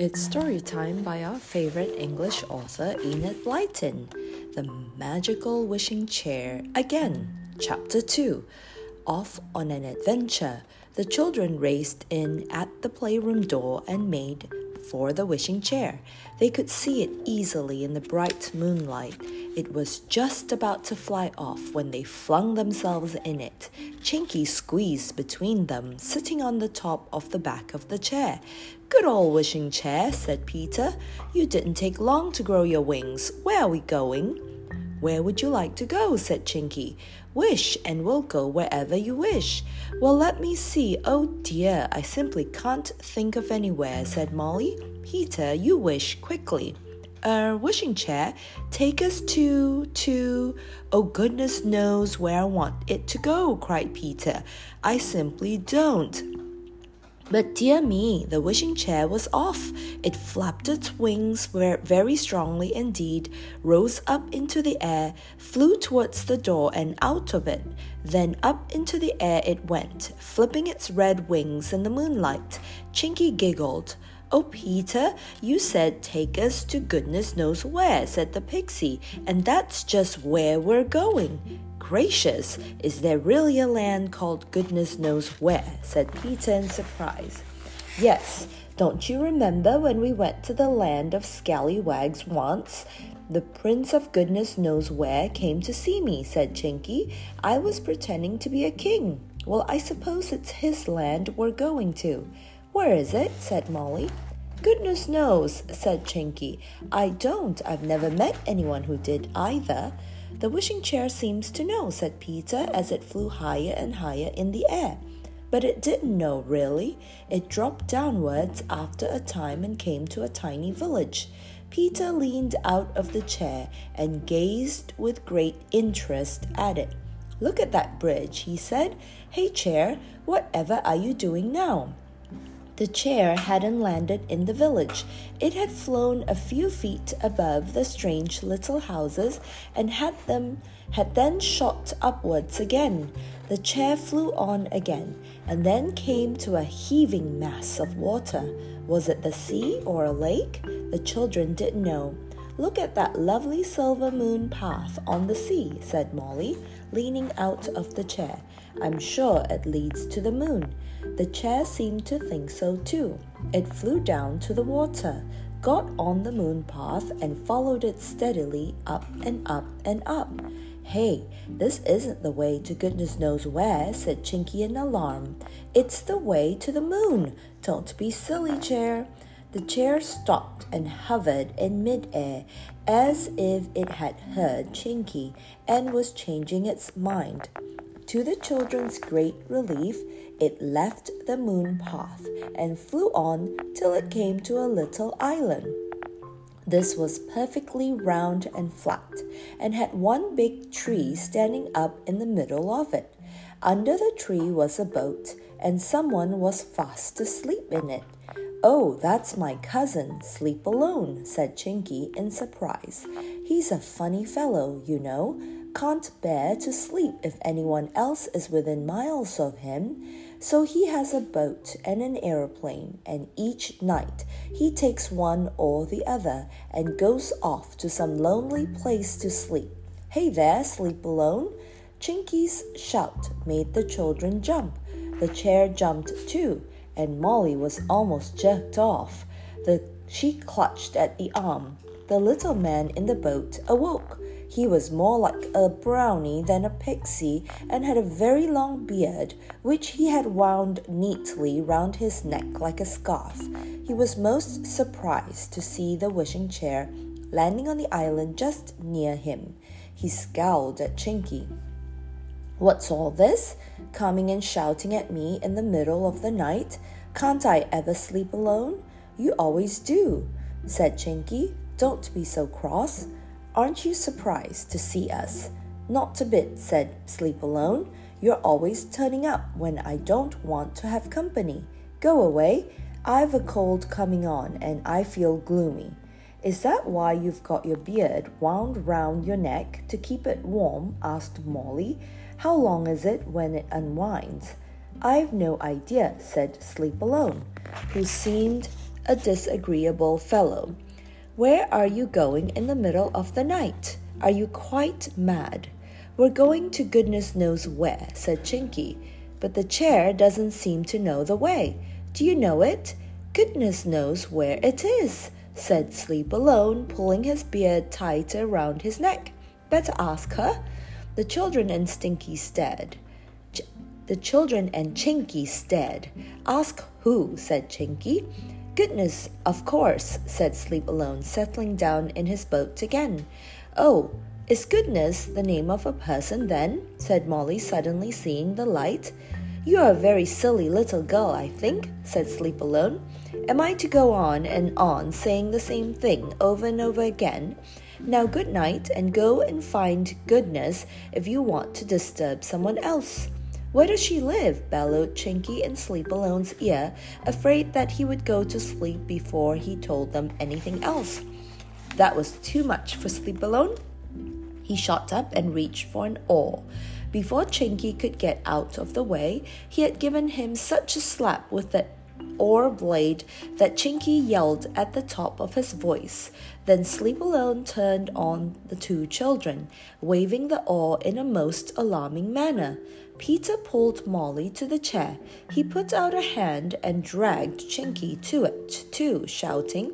It's story time by our favorite English author Enid Blyton. The Magical Wishing Chair Again, Chapter 2. Off on an adventure, the children raced in at the playroom door and made for the wishing chair. They could see it easily in the bright moonlight. It was just about to fly off when they flung themselves in it. Chinky squeezed between them, sitting on the top of the back of the chair. Good old wishing chair, said Peter. You didn't take long to grow your wings. Where are we going? Where would you like to go? said Chinky. Wish, and we'll go wherever you wish. Well, let me see. Oh dear, I simply can't think of anywhere, said Molly. Peter, you wish quickly. Er, wishing chair, take us to, to. Oh, goodness knows where I want it to go, cried Peter. I simply don't. But dear me, the wishing chair was off. It flapped its wings very strongly indeed, rose up into the air, flew towards the door and out of it. Then up into the air it went, flipping its red wings in the moonlight. Chinky giggled. Oh, Peter, you said take us to goodness knows where, said the pixie, and that's just where we're going. Gracious, is there really a land called goodness knows where? said Peter in surprise. Yes, don't you remember when we went to the land of scallywags once? The Prince of Goodness Knows Where came to see me, said Chinky. I was pretending to be a king. Well, I suppose it's his land we're going to. Where is it? said Molly. Goodness knows, said Chinky. I don't. I've never met anyone who did either. The wishing chair seems to know, said Peter as it flew higher and higher in the air. But it didn't know, really. It dropped downwards after a time and came to a tiny village. Peter leaned out of the chair and gazed with great interest at it. Look at that bridge, he said. Hey, chair, whatever are you doing now? The chair hadn't landed in the village. It had flown a few feet above the strange little houses and had them had then shot upwards again. The chair flew on again and then came to a heaving mass of water. Was it the sea or a lake? The children didn't know. Look at that lovely silver moon path on the sea, said Molly, leaning out of the chair. I'm sure it leads to the moon. The chair seemed to think so too. It flew down to the water, got on the moon path, and followed it steadily up and up and up. Hey, this isn't the way to goodness knows where, said Chinky in alarm. It's the way to the moon. Don't be silly, chair. The chair stopped and hovered in midair as if it had heard Chinky and was changing its mind. To the children's great relief, it left the moon path and flew on till it came to a little island. This was perfectly round and flat, and had one big tree standing up in the middle of it. Under the tree was a boat, and someone was fast asleep in it. Oh, that's my cousin, Sleep Alone, said Chinky in surprise. He's a funny fellow, you know can't bear to sleep if anyone else is within miles of him. So he has a boat and an aeroplane, and each night he takes one or the other and goes off to some lonely place to sleep. Hey there, sleep alone! Chinky's shout made the children jump. The chair jumped too, and Molly was almost jerked off. The, she clutched at the arm. The little man in the boat awoke. He was more like a brownie than a pixie and had a very long beard, which he had wound neatly round his neck like a scarf. He was most surprised to see the wishing chair landing on the island just near him. He scowled at Chinky. What's all this? Coming and shouting at me in the middle of the night? Can't I ever sleep alone? You always do, said Chinky. Don't be so cross. Aren't you surprised to see us? Not a bit, said Sleep Alone. You're always turning up when I don't want to have company. Go away. I've a cold coming on and I feel gloomy. Is that why you've got your beard wound round your neck to keep it warm? asked Molly. How long is it when it unwinds? I've no idea, said Sleep Alone, who seemed a disagreeable fellow. Where are you going in the middle of the night? Are you quite mad? We're going to goodness knows where, said Chinky, but the chair doesn't seem to know the way. Do you know it? Goodness knows where it is, said Sleep Alone, pulling his beard tighter round his neck. Better ask her. The children and Stinky stared. Ch- the children and Chinky stared. Ask who? said Chinky. Goodness, of course, said Sleep Alone, settling down in his boat again. Oh, is goodness the name of a person then? said Molly, suddenly seeing the light. You are a very silly little girl, I think, said Sleep Alone. Am I to go on and on saying the same thing over and over again? Now, good night, and go and find goodness if you want to disturb someone else. Where does she live? bellowed Chinky in Sleep Alone's ear, afraid that he would go to sleep before he told them anything else. That was too much for Sleep Alone. He shot up and reached for an oar. Before Chinky could get out of the way, he had given him such a slap with the oar blade that Chinky yelled at the top of his voice. Then Sleep Alone turned on the two children, waving the oar in a most alarming manner. Peter pulled Molly to the chair. He put out a hand and dragged Chinky to it, too, shouting,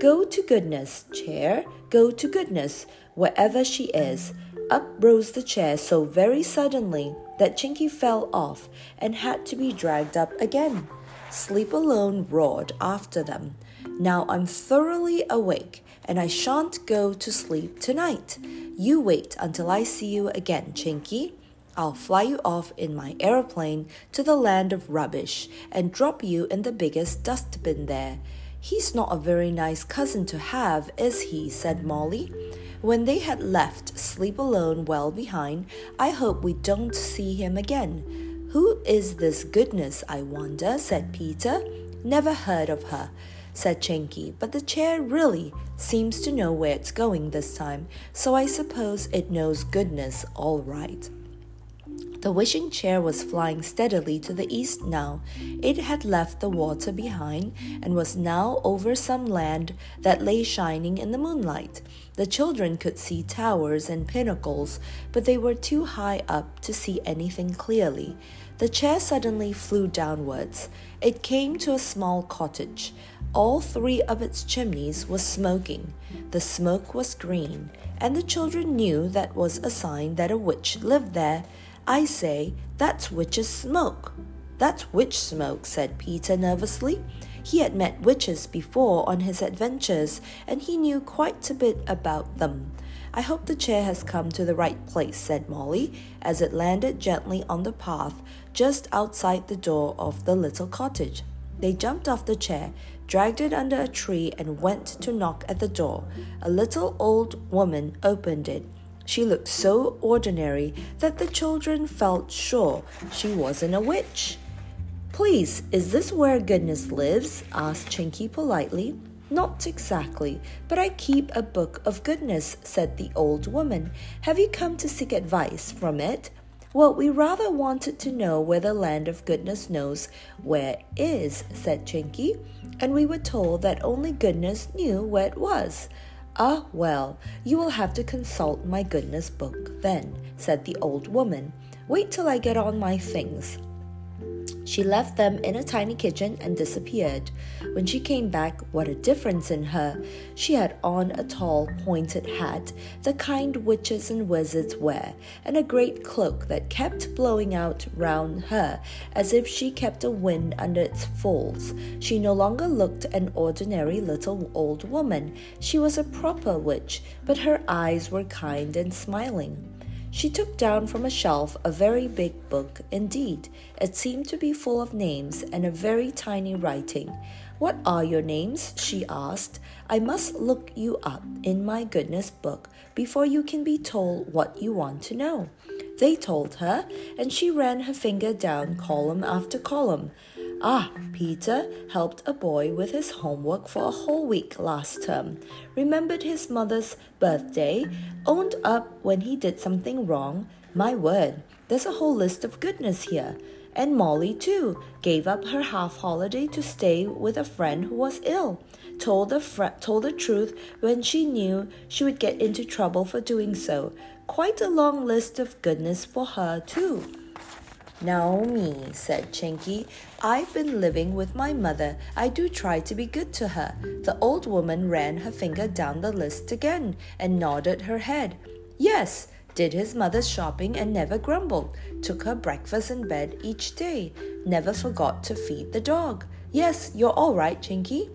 Go to goodness, chair, go to goodness, wherever she is. Up rose the chair so very suddenly that Chinky fell off and had to be dragged up again. Sleep Alone roared after them. Now I'm thoroughly awake, and I shan't go to sleep tonight. You wait until I see you again, Chinky. I'll fly you off in my aeroplane to the land of rubbish and drop you in the biggest dustbin there. He's not a very nice cousin to have, is he? said Molly. When they had left Sleep Alone well behind, I hope we don't see him again. Who is this goodness, I wonder? said Peter. Never heard of her, said Chinky, but the chair really seems to know where it's going this time, so I suppose it knows goodness all right. The wishing chair was flying steadily to the east now. It had left the water behind and was now over some land that lay shining in the moonlight. The children could see towers and pinnacles, but they were too high up to see anything clearly. The chair suddenly flew downwards. It came to a small cottage. All three of its chimneys were smoking. The smoke was green, and the children knew that was a sign that a witch lived there. I say, that's witch's smoke. That's witch smoke, said Peter nervously. He had met witches before on his adventures, and he knew quite a bit about them. I hope the chair has come to the right place, said Molly, as it landed gently on the path just outside the door of the little cottage. They jumped off the chair, dragged it under a tree, and went to knock at the door. A little old woman opened it. She looked so ordinary that the children felt sure she wasn't a witch. Please, is this where goodness lives? asked Chinky politely. Not exactly, but I keep a book of goodness, said the old woman. Have you come to seek advice from it? Well, we rather wanted to know where the land of goodness knows where is, said Chinky, and we were told that only goodness knew where it was. Ah, well, you will have to consult my goodness book then, said the old woman. Wait till I get on my things. She left them in a tiny kitchen and disappeared. When she came back, what a difference in her! She had on a tall, pointed hat, the kind witches and wizards wear, and a great cloak that kept blowing out round her as if she kept a wind under its folds. She no longer looked an ordinary little old woman. She was a proper witch, but her eyes were kind and smiling. She took down from a shelf a very big book indeed. It seemed to be full of names and a very tiny writing. What are your names? she asked. I must look you up in my goodness book before you can be told what you want to know. They told her, and she ran her finger down column after column. Ah, Peter helped a boy with his homework for a whole week last term, remembered his mother's birthday, owned up when he did something wrong. My word, There's a whole list of goodness here. And Molly, too, gave up her half holiday to stay with a friend who was ill. Told the, fr- told the truth when she knew she would get into trouble for doing so. Quite a long list of goodness for her, too. Naomi, said Chinky, I've been living with my mother. I do try to be good to her. The old woman ran her finger down the list again and nodded her head. Yes, did his mother's shopping and never grumbled, took her breakfast in bed each day, never forgot to feed the dog. Yes, you're all right, Chinky.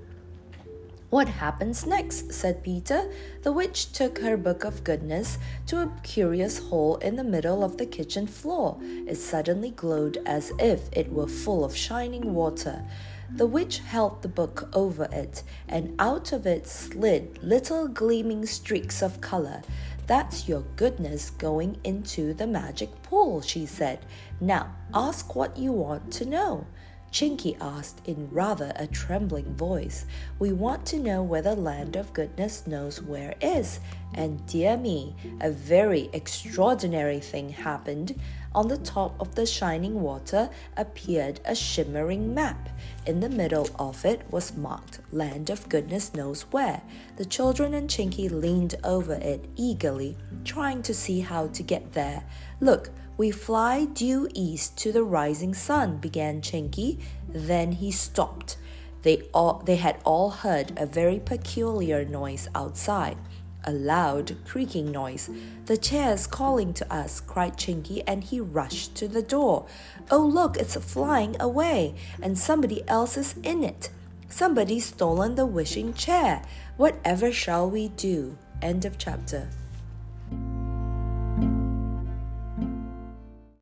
What happens next? said Peter. The witch took her book of goodness to a curious hole in the middle of the kitchen floor. It suddenly glowed as if it were full of shining water. The witch held the book over it, and out of it slid little gleaming streaks of color. That's your goodness going into the magic pool, she said. Now ask what you want to know. Chinky asked in rather a trembling voice. We want to know where the land of goodness knows where is. And dear me, a very extraordinary thing happened. On the top of the shining water appeared a shimmering map. In the middle of it was marked Land of Goodness Knows Where. The children and Chinky leaned over it eagerly, trying to see how to get there. Look, we fly due east to the rising sun, began Chinky. Then he stopped. They, all, they had all heard a very peculiar noise outside a loud creaking noise. The chair's calling to us, cried Chinky, and he rushed to the door. Oh, look, it's flying away, and somebody else is in it. Somebody's stolen the wishing chair. Whatever shall we do? End of chapter.